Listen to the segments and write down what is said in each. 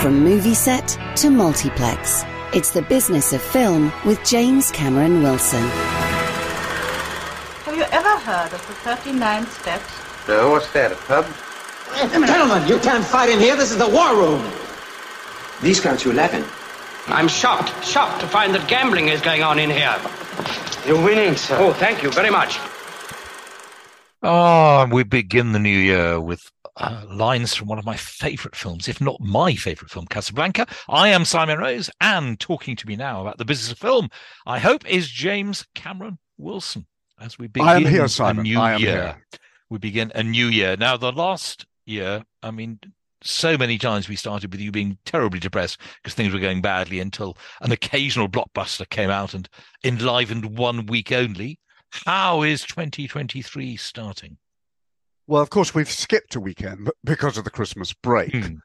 From movie set to multiplex, it's the business of film with James Cameron Wilson. Have you ever heard of the 39 steps? No, what's that, a pub? Gentlemen, you can't fight in here. This is the war room. These count to 11. I'm shocked, shocked to find that gambling is going on in here. You're winning, sir. Oh, thank you very much. Oh, we begin the new year with uh, lines from one of my favorite films, if not my favorite film, Casablanca. I am Simon Rose, and talking to me now about the business of film, I hope, is James Cameron Wilson. As we begin I am here, Simon. a new I am year, here. we begin a new year. Now, the last year, I mean, so many times we started with you being terribly depressed because things were going badly until an occasional blockbuster came out and enlivened one week only. How is 2023 starting? Well, of course, we've skipped a weekend because of the Christmas break. Hmm.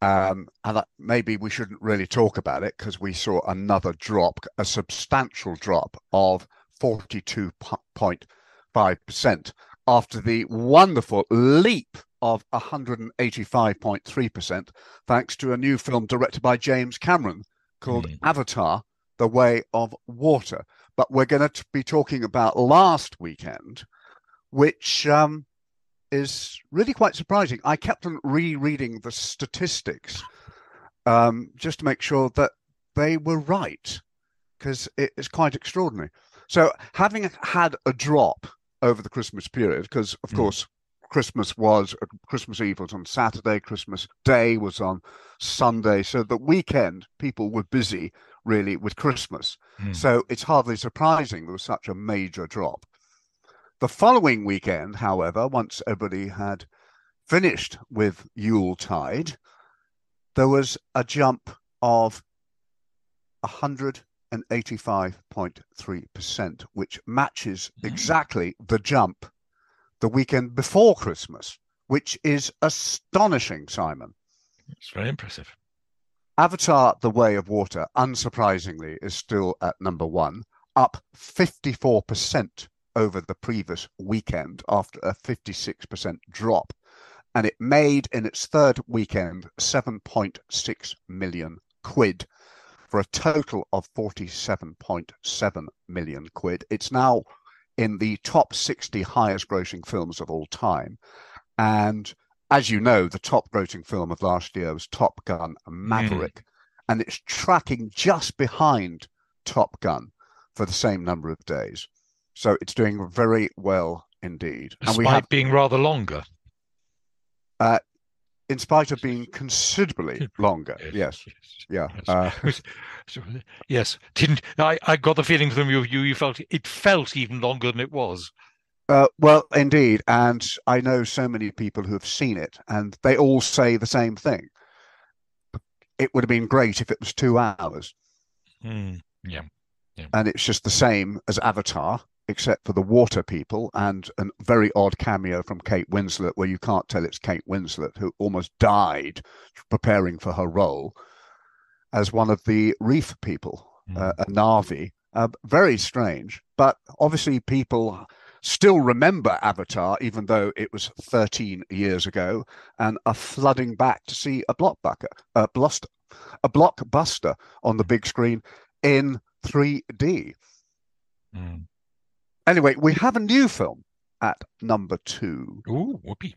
Um, and that, maybe we shouldn't really talk about it because we saw another drop, a substantial drop of 42.5% after the wonderful leap of 185.3%, thanks to a new film directed by James Cameron called Hmm. Avatar The Way of Water. But we're going to be talking about last weekend, which um, is really quite surprising. I kept on rereading the statistics um, just to make sure that they were right, because it is quite extraordinary. So, having had a drop over the Christmas period, because of Mm. course Christmas was Christmas Eve was on Saturday, Christmas Day was on Sunday, so the weekend people were busy really with Christmas. Mm. So it's hardly surprising there was such a major drop. The following weekend, however, once everybody had finished with Yule Tide, there was a jump of 185.3%, which matches hmm. exactly the jump the weekend before Christmas, which is astonishing, Simon. It's very impressive. Avatar The Way of Water, unsurprisingly, is still at number one, up 54% over the previous weekend after a 56% drop. And it made in its third weekend 7.6 million quid for a total of 47.7 million quid. It's now in the top 60 highest grossing films of all time. And as you know, the top grossing film of last year was Top Gun Maverick, hmm. and it's tracking just behind Top Gun for the same number of days. So it's doing very well indeed. And we have, being rather longer. uh, in spite of being considerably longer, yes, yeah. Yes. Uh, yes. Didn't I, I got the feeling from you you you felt it felt even longer than it was. Uh, well, indeed, and I know so many people who have seen it, and they all say the same thing. It would have been great if it was two hours, Hmm. Yeah. and it's just the same as Avatar, except for the water people and a very odd cameo from Kate Winslet, where you can't tell it's Kate Winslet who almost died preparing for her role as one of the reef people, uh, a Na'vi. Uh, very strange, but obviously people still remember Avatar, even though it was 13 years ago, and are flooding back to see a blockbuster, a, bloster, a blockbuster on the big screen in 3D. Hmm. Anyway, we have a new film at number two Ooh, whoopee.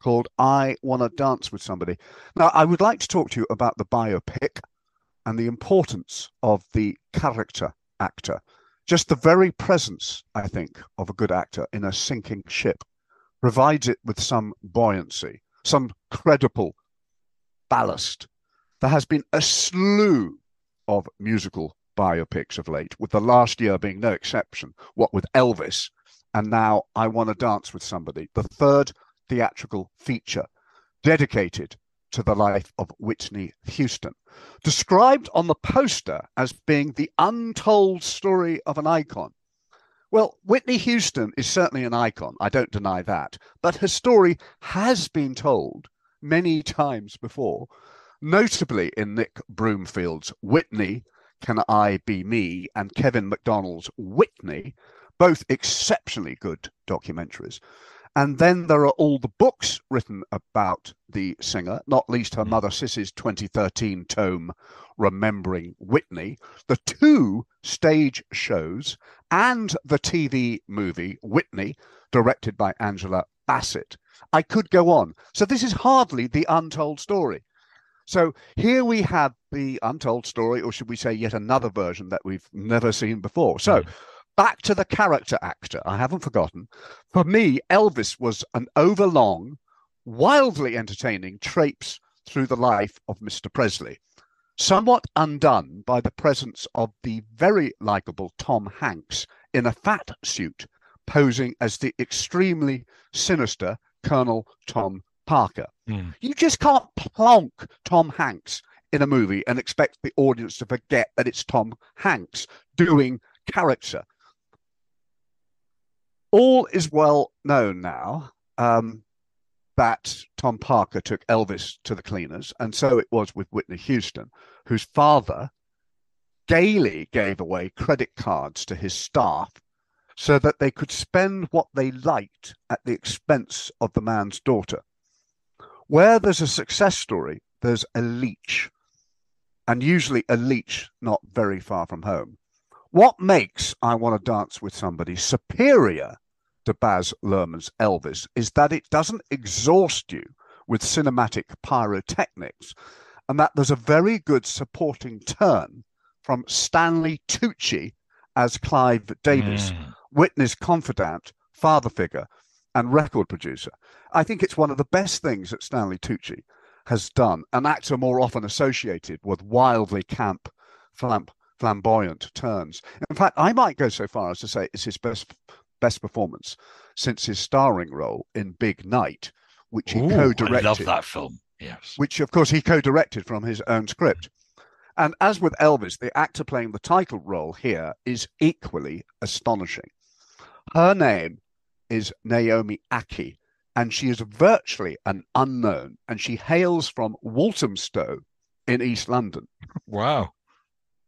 called I Want to Dance with Somebody. Now, I would like to talk to you about the biopic and the importance of the character actor. Just the very presence, I think, of a good actor in a sinking ship provides it with some buoyancy, some credible ballast. There has been a slew of musical biopics of late, with the last year being no exception. What with Elvis, and now I Want to Dance with Somebody, the third theatrical feature dedicated to the life of Whitney Houston, described on the poster as being the untold story of an icon. Well, Whitney Houston is certainly an icon, I don't deny that, but her story has been told many times before, notably in Nick Broomfield's Whitney, Can I Be Me, and Kevin Macdonald's Whitney, both exceptionally good documentaries. And then there are all the books written about the singer, not least her hmm. mother Cissy's 2013 tome, Remembering Whitney, the two stage shows, and the TV movie, Whitney, directed by Angela Bassett. I could go on. So this is hardly the untold story. So here we have the untold story, or should we say, yet another version that we've never seen before. So hmm. back to the character actor. I haven't forgotten. For me, Elvis was an overlong, wildly entertaining traipse through the life of Mr. Presley, somewhat undone by the presence of the very likable Tom Hanks in a fat suit, posing as the extremely sinister Colonel Tom Parker. Mm. You just can't plonk Tom Hanks in a movie and expect the audience to forget that it's Tom Hanks doing character. All is well known now um, that Tom Parker took Elvis to the cleaners, and so it was with Whitney Houston, whose father gaily gave away credit cards to his staff so that they could spend what they liked at the expense of the man's daughter. Where there's a success story, there's a leech, and usually a leech not very far from home. What makes I Want to Dance with Somebody superior to Baz Luhrmann's Elvis is that it doesn't exhaust you with cinematic pyrotechnics, and that there's a very good supporting turn from Stanley Tucci as Clive Davis, Mm. Whitney's confidant, father figure, and record producer. I think it's one of the best things that Stanley Tucci has done, an actor more often associated with wildly camp, flamp, flamboyant turns. In fact, I might go so far as to say it's his best best performance since his starring role in Big Night, which he Ooh, co-directed I love that film. Yes. which of course he co-directed from his own script. And as with Elvis, the actor playing the title role here is equally astonishing. Her name is Naomi Ackie, and she is virtually an unknown, and she hails from Walthamstow in East London. Wow.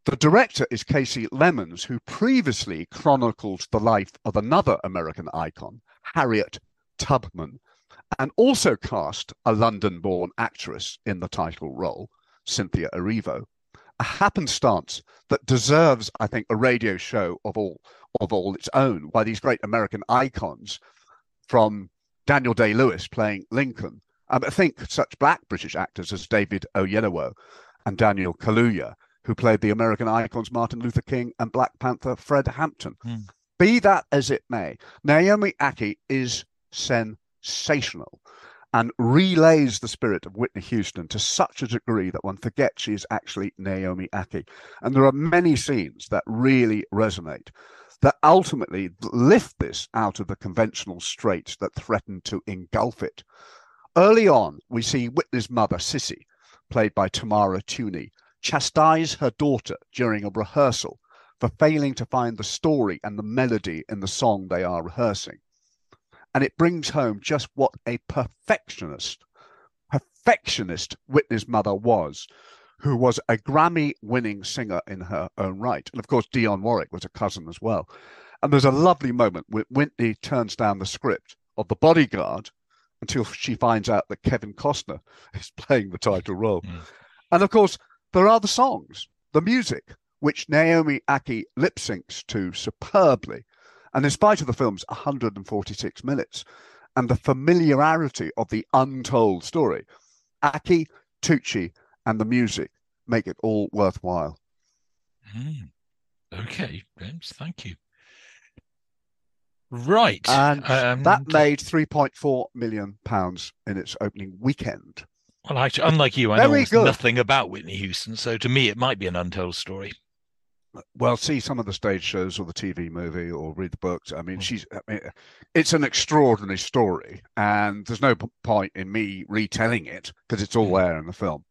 The director is Kasi Lemmons, who previously chronicled the life of another American icon, Harriet Tubman, and also cast a London born actress in the title role, Cynthia Erivo. A happenstance that deserves, I think, a radio show of all of all its own by these great American icons, from Daniel Day Lewis playing Lincoln. Um, I think such black British actors as David Oyelowo and Daniel Kaluuya, who played the American icons Martin Luther King and Black Panther Fred Hampton. Hmm. Be that as it may, Naomi Ackie is sensational and relays the spirit of Whitney Houston to such a degree that one forgets she is actually Naomi Ackie. And there are many scenes that really resonate, that ultimately lift this out of the conventional straits that threaten to engulf it. Early on, we see Whitney's mother, Cissy, played by Tamara Tunie, chastise her daughter during a rehearsal for failing to find the story and the melody in the song they are rehearsing. And it brings home just what a perfectionist, perfectionist Whitney's mother was, who was a Grammy winning singer in her own right. And of course, Dionne Warwick was a cousin as well. And there's a lovely moment where Whitney turns down the script of The Bodyguard until she finds out that Kevin Costner is playing the title role. Mm. And of course, there are the songs, the music, which Naomi Ackie lip syncs to superbly. And in spite of the film's 146 minutes and the familiarity of the untold story, Ackie, Tucci, and the music make it all worthwhile. Mm. Okay, James, thank you. Right. And um, that made 3.4 million pounds in its opening weekend. Well, actually, unlike you, I Very know nothing about Whitney Houston, so to me, it might be an untold story. Well, see some of the stage shows or the TV movie or read the books. I mean, Mm. she's. I mean, it's an extraordinary story, and there's no point in me retelling it because it's all Mm. there in the film.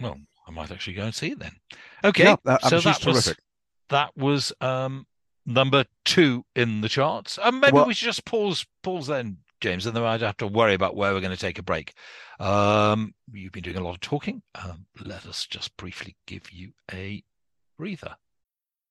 Well, I might actually go and see it then. Okay, Yeah, that- I so mean, she's that was terrific. that was um number two in the charts. And maybe Well- we should just pause pause then, James, and then I'd have to worry about where we're going to take a break. Um, you've been doing a lot of talking. Um, let us just briefly give you a breather.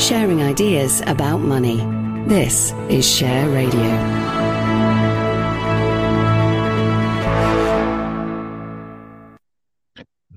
Sharing ideas about money. This is Share Radio.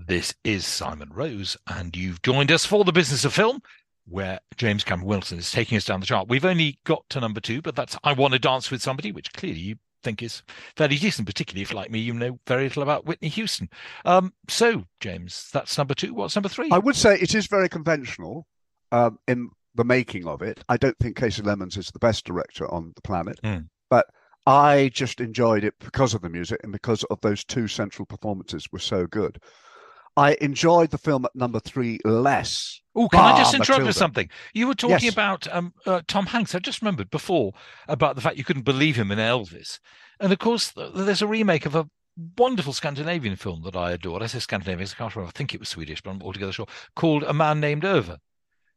This is Simon Rose, and you've joined us for the business of film, where James Cameron Wilson is taking us down the chart. We've only got to number two, but that's I Want to Dance with Somebody, which clearly you think is fairly decent, particularly if, like me, you know very little about Whitney Houston. Um, so, James, that's number two. What's number three? I would say it is very conventional um, in the making of it. I don't think Kasi Lemmons is the best director on the planet, Mm. but I just enjoyed it because of the music and because of those two central performances were so good. I enjoyed the film at number three less. Oh, can I just interrupt Matilda. with something? You were talking Yes. about um, uh, Tom Hanks. I just remembered before about the fact you couldn't believe him in Elvis, and of course th- there's a remake of a wonderful Scandinavian film that I adored. I say Scandinavian, I can't remember. I think it was Swedish, but I'm altogether sure. Called A Man Named Ove,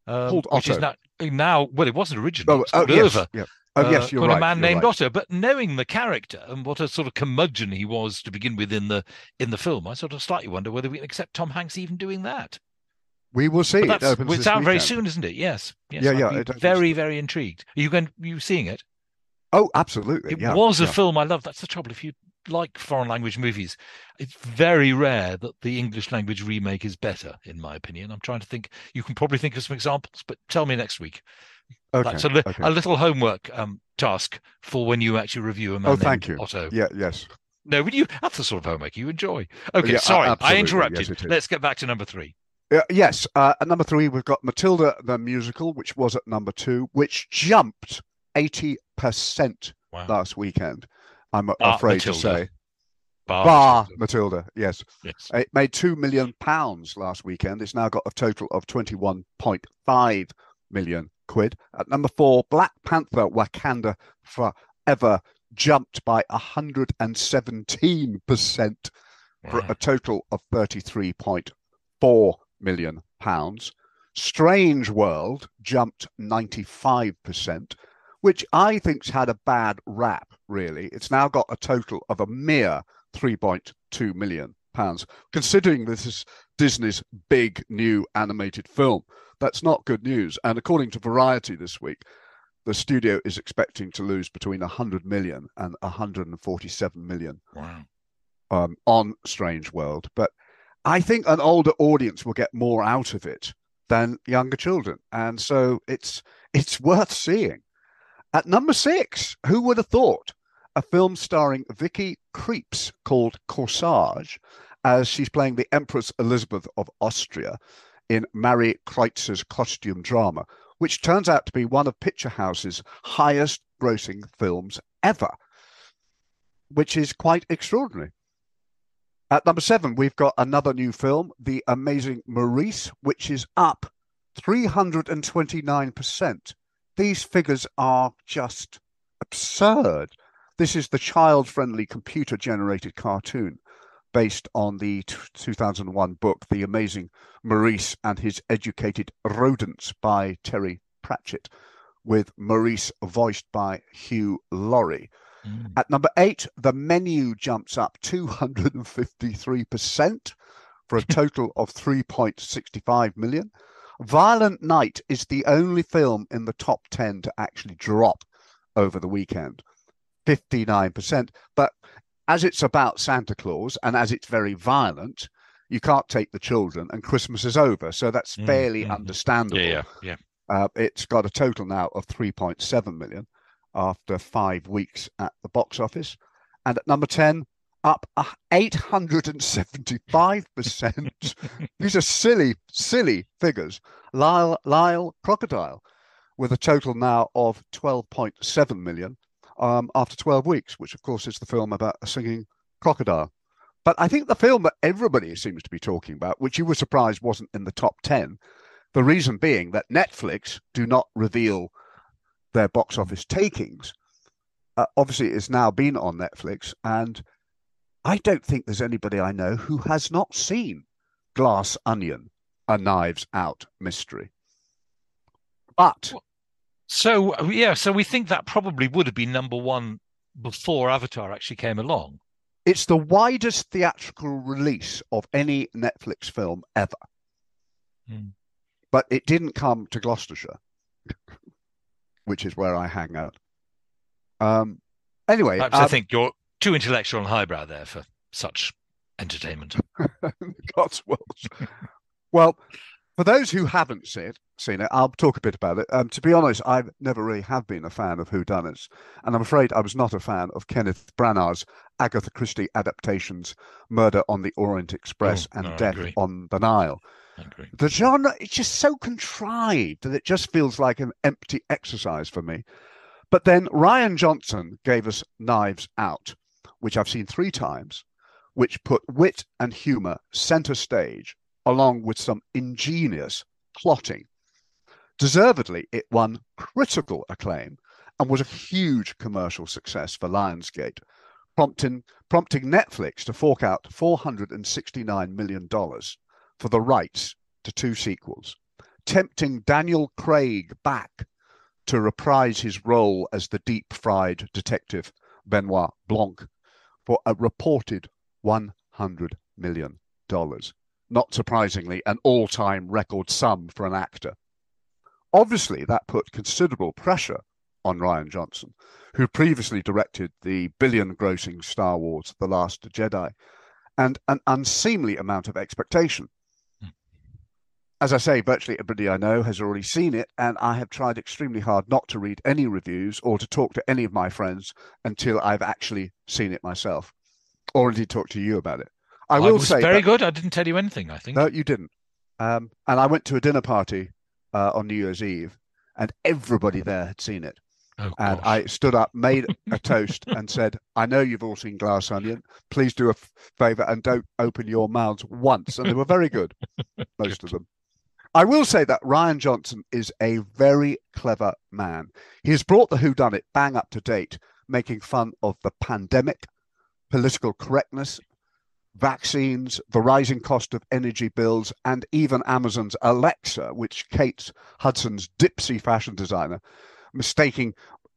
um, Called which is Otto. now, well, it wasn't originally. Oh, it's oh yes, yeah. Oh, uh, yes, you're called right. a man named right. Otto. But knowing the character and what a sort of curmudgeon he was to begin with in the in the film, I sort of slightly wonder whether we can accept Tom Hanks even doing that. We will see. But It that's opens it's this out very soon, isn't it? Yes. yes Yeah, yeah, it very, very intrigued. Are you going? You seeing it? Oh, absolutely. It yeah, was a yeah. film I love. That's the trouble. If you like foreign language movies, it's very rare that the English language remake is better, in my opinion. I'm trying to think. You can probably think of some examples, but tell me next week. Okay, That's a, li- okay. a little homework um, task for when you actually review a man Oh, thank you. Otto. Yeah, yes. No, would you? That's the sort of homework you enjoy. Okay, Yeah, sorry, I interrupted. Yes. Let's get back to number three. Uh, yes, uh, at number three, we've got Matilda the musical, which was at number two, which jumped 80% Wow. last weekend. I'm Bar afraid to say. Bar Bar Matilda. Matilda, yes. Yes. It made two million pounds last weekend. It's now got a total of 21.5 million quid. At number four, Black Panther Wakanda Forever jumped by 117% for a total of 33.4 million pounds. Strange World jumped 95%, which I think's had a bad rap, really. It's now got a total of a mere 3.2 million pounds. Considering this is Disney's big new animated film, that's not good news. And according to Variety this week, the studio is expecting to lose between 100 million and 147 million Wow. um, on Strange World, but I think an older audience will get more out of it than younger children, and so it's it's worth seeing. At number six, who would have thought a film starring Vicky Krieps called Corsage, as she's playing the Empress Elizabeth of Austria in Marie Kreutzer's costume drama, which turns out to be one of Picturehouse's highest grossing films ever, which is quite extraordinary. At number seven, we've got another new film, The Amazing Maurice, which is up 329%. These figures are just absurd. This is the child friendly computer generated cartoon based on the t- 2001 book, The Amazing Maurice and His Educated Rodents by Terry Pratchett, with Maurice voiced by Hugh Laurie. Mm. At number eight, the menu jumps up 253% for a total of 3.65 million. Violent Night is the only film in the top 10 to actually drop over the weekend, 59%. But as it's about Santa Claus and as it's very violent, you can't take the children, and Christmas is over. So that's Mm, fairly mhm. understandable. Yeah, yeah, yeah. Uh, it's got a total now of 3.7 million after five weeks at the box office. And at number 10, up 875%. These are silly, silly figures. Lyle, Lyle Crocodile, with a total now of 12.7 million um, after 12 weeks, which of course is the film about a singing crocodile. But I think the film that everybody seems to be talking about, which you were surprised wasn't in the top 10, the reason being that Netflix do not reveal their box office takings. Uh, obviously, it's now been on Netflix, and I don't think there's anybody I know who has not seen Glass Onion, a Knives Out mystery. But So uh, yeah, so we think that probably would have been number one before Avatar actually came along. it's the widest theatrical release of any Netflix film ever. Hmm. But it didn't come to Gloucestershire, which is where I hang out. Um, anyway, Perhaps I um, think you're too intellectual and highbrow there for such entertainment. God's Cotswolds. well, for those who haven't seen it, seen it, I'll talk a bit about it. Um, to be honest, I've never really have been a fan of whodunits, and I'm afraid I was not a fan of Kenneth Branagh's Agatha Christie adaptations, Murder on the Orient Express Oh, and no, Death on the Nile. The genre is just so contrived that it just feels like an empty exercise for me. But then Rian Johnson gave us Knives Out, which I've seen three times, which put wit and humor center stage, along with some ingenious plotting. Deservedly, it won critical acclaim and was a huge commercial success for Lionsgate, prompting, prompting Netflix to fork out $469 million for the rights to two sequels, tempting Daniel Craig back to reprise his role as the deep fried detective Benoit Blanc for a reported $100 million. Not surprisingly, an all time record sum for an actor. Obviously, that put considerable pressure on Rian Johnson, who previously directed the billion grossing Star Wars The Last Jedi, and an unseemly amount of expectation. Hmm. As I say, virtually everybody I know has already seen it, and I have tried extremely hard not to read any reviews or to talk to any of my friends until I've actually seen it myself, or indeed talk to you about it. I will was say very that- good. I didn't tell you anything. I think. no, you didn't. Um, and I went to a dinner party uh, on New Year's Eve, and everybody there had seen it. Oh, And. I stood up, made a toast, and said, "I know you've all seen Glass Onion. Please do a f- favor and don't open your mouths once." And they were very good, most of them. I will say that Rian Johnson is a very clever man. He has brought the whodunit bang up to date, making fun of the pandemic, political correctness, vaccines, the rising cost of energy bills, and even Amazon's Alexa, which Kate Hudson's dipsy fashion designer mistaking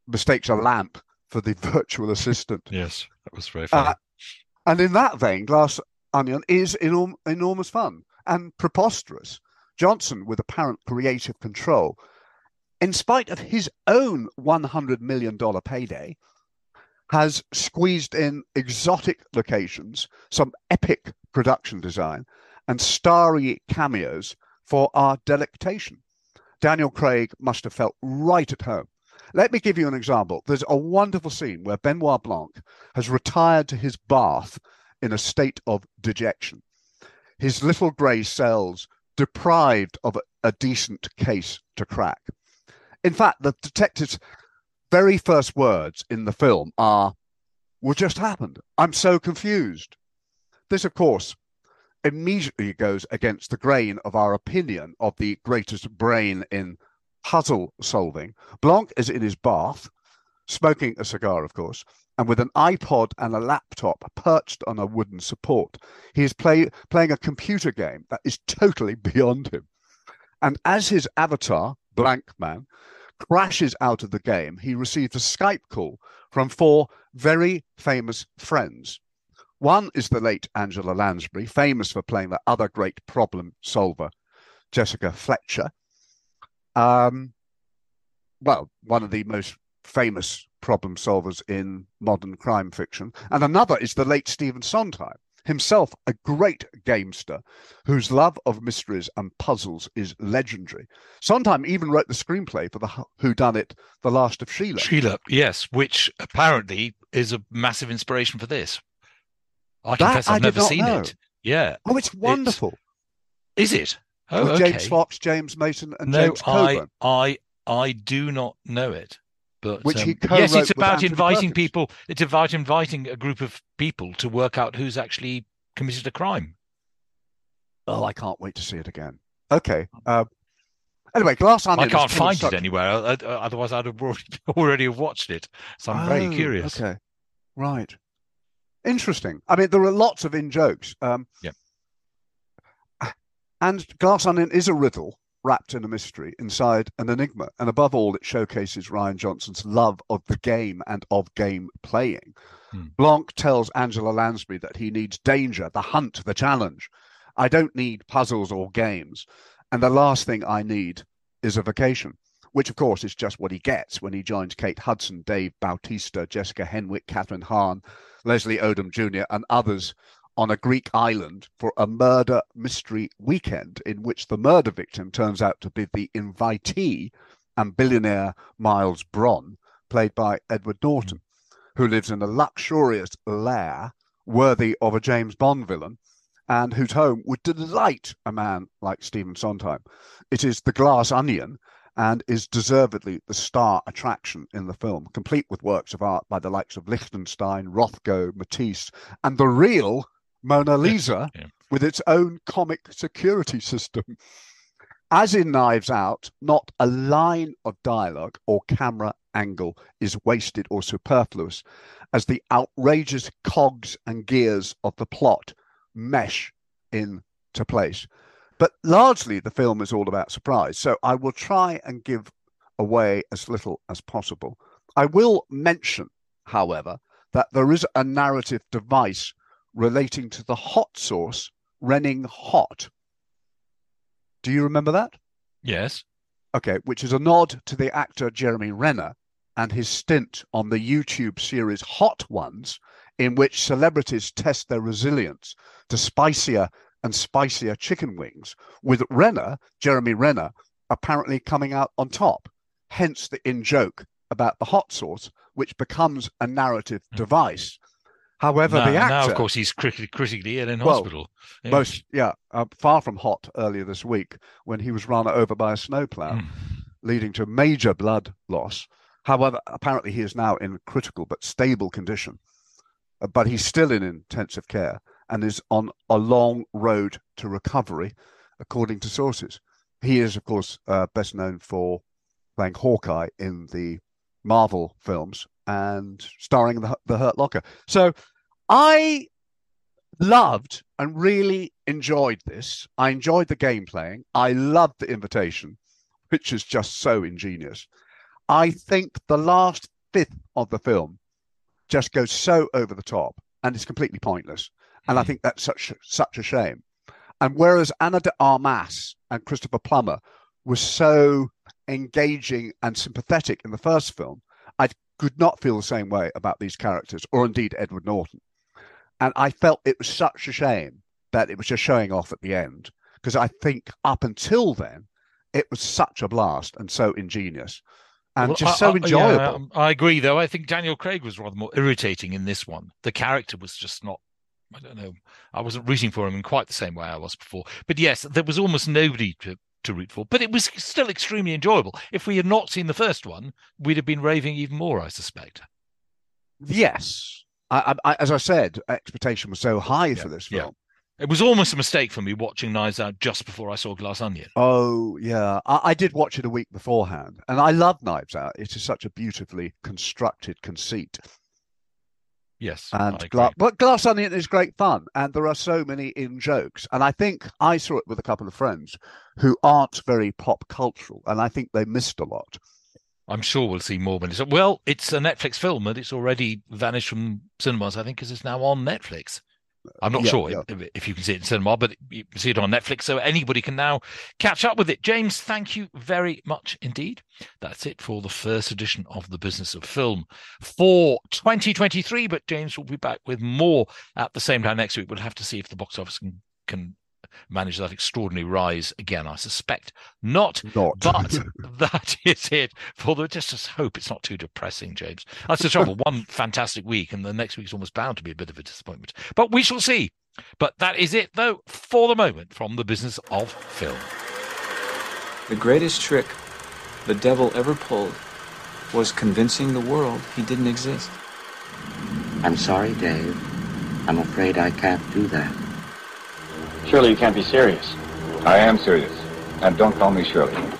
mistakes a lamp for the virtual assistant. yes, that was very funny. Uh, and in that vein, Glass Onion is enorm- enormous fun and preposterous. Johnson, with apparent creative control, in spite of his own $100 million payday, has squeezed in exotic locations, some epic production design, and starry cameos for our delectation. Daniel Craig must have felt right at home. Let me give you an example. There's a wonderful scene where Benoit Blanc has retired to his bath in a state of dejection. His little grey cells deprived of a, decent case to crack. In fact, the detective's very first words in the film are, What just happened? I'm so confused. This, of course, immediately goes against the grain of our opinion of the greatest brain in puzzle solving. Blanc is in his bath, smoking a cigar, of course, and with an iPod and a laptop perched on a wooden support. He is play, playing a computer game that is totally beyond him. And as his avatar, Blank Man, crashes out of the game, he receives a Skype call from four very famous friends. One is the late Angela Lansbury, famous for playing the other great problem solver, Jessica Fletcher. Um, well, one of the most famous problem solvers in modern crime fiction. And another is the late Stephen Sondheim, himself a great gamester whose love of mysteries and puzzles is legendary. Sondheim even wrote the screenplay for the whodunit, The Last of Sheila. Sheila, yes, which apparently is a massive inspiration for this. I That confess I've I never seen know. it. Yeah. Oh, it's wonderful. Is it? Oh, With okay. James Fox, James Mason, and no, James I, I, I do not know it. But Which he um, co-wrote yes, it's about inviting Perkins. people. It's about inviting a group of people to work out who's actually committed a crime. Oh, I can't wait to see it again. Okay. Uh, anyway, Glass Onion. I can't find such- it anywhere. uh, uh, Otherwise, I'd have already, have watched it. So I'm very Oh, curious. Okay. Right. Interesting. I mean, there are lots of in jokes. Um, Yeah. And Glass Onion is a riddle wrapped in a mystery inside an enigma. And above all, it showcases Rian Johnson's love of the game and of game playing. Hmm. Blanc tells Angela Lansbury that he needs danger, the hunt, the challenge. I don't need puzzles or games. And the last thing I need is a vacation, which of course is just what he gets when he joins Kate Hudson, Dave Bautista, Jessica Henwick, Kathryn Hahn, Leslie Odom Jr., and others on a Greek island for a murder mystery weekend in which the murder victim turns out to be the invitee and billionaire Miles Bron, played by Edward Norton, hmm. who lives in a luxurious lair worthy of a James Bond villain and whose home would delight a man like Stephen Sondheim. It is the glass onion and is deservedly the star attraction in the film, complete with works of art by the likes of Lichtenstein, Rothko, Matisse, and the real Mona Lisa Yeah. with its own comic security system. As in Knives Out, not a line of dialogue or camera angle is wasted or superfluous, as the outrageous cogs and gears of the plot mesh into place. But largely, the film is all about surprise. So I will try and give away as little as possible. I will mention, however, that there is a narrative device relating to the hot sauce running hot. Do you remember that? Yes. Okay, which is a nod to the actor Jeremy Renner and his stint on the YouTube series Hot Ones, in which celebrities test their resilience to spicier and spicier chicken wings, with Renner, Jeremy Renner, apparently coming out on top. Hence the in joke about the hot sauce, which becomes a narrative mm. device. However, now, the actor. now, of course, he's critically, critically ill in Well, hospital. Yes. Most, yeah, uh, far from hot earlier this week when he was run over by a snowplow, Mm. leading to major blood loss. However, apparently he is now in critical but stable condition, Uh, but he's still in intensive care and is on a long road to recovery, according to sources. He is, of course, uh, best known for playing Hawkeye in the Marvel films and starring the, the Hurt Locker. So I loved and really enjoyed this. I enjoyed the game playing. I loved the invitation, which is just so ingenious. I think the last fifth of the film just goes so over the top and is completely pointless. And I hmm. think that's such such a shame. And whereas Ana de Armas and Christopher Plummer were so engaging and sympathetic in the first film, I could not feel the same way about these characters, or indeed Edward Norton. And I felt it was such a shame that it was just showing off at the end, because I think up until then, it was such a blast and so ingenious and Well, just so I- enjoyable. yeah, um, I agree, though. I think Daniel Craig was rather more irritating in this one. The character was just not. I don't know. I wasn't rooting for him in quite the same way I was before. But yes, there was almost nobody to, to root for. But it was still extremely enjoyable. If we had not seen the first one, we'd have been raving even more, I suspect. Yes. I, I, as I said, expectation was so high for this yeah. film. It was almost a mistake for me watching Knives Out just before I saw Glass Onion. Oh yeah, I, I did watch it a week beforehand, and I love Knives Out. It is such a beautifully constructed conceit, Yes, and Gla- but Glass Onion is great fun, and there are so many in jokes. And I think I saw it with a couple of friends who aren't very pop cultural, and I think they missed a lot. I'm sure we'll see more when it's well. It's a Netflix film, and it's already vanished from cinemas. I think because it's now on Netflix. I'm not Yeah, sure yeah. if, if you can see it in cinema, but you can see it on Netflix, so anybody can now catch up with it. James, thank you very much indeed. That's it for the first edition of the Business of Film for 2023. But James will be back with more at the same time next week. We'll have to see if the box office can can manage that extraordinary rise again. I suspect not. Not. But that is it for the. Just, just hope it's not too depressing, James. That's the trouble. One fantastic week, and the next week's almost bound to be a bit of a disappointment. But we shall see. But that is it, though, for the moment from the business of film. The greatest trick the devil ever pulled was convincing the world he didn't exist. I'm sorry, Dave. I'm afraid I can't do that. Surely you can't be serious. I am serious. And don't call me Shirley.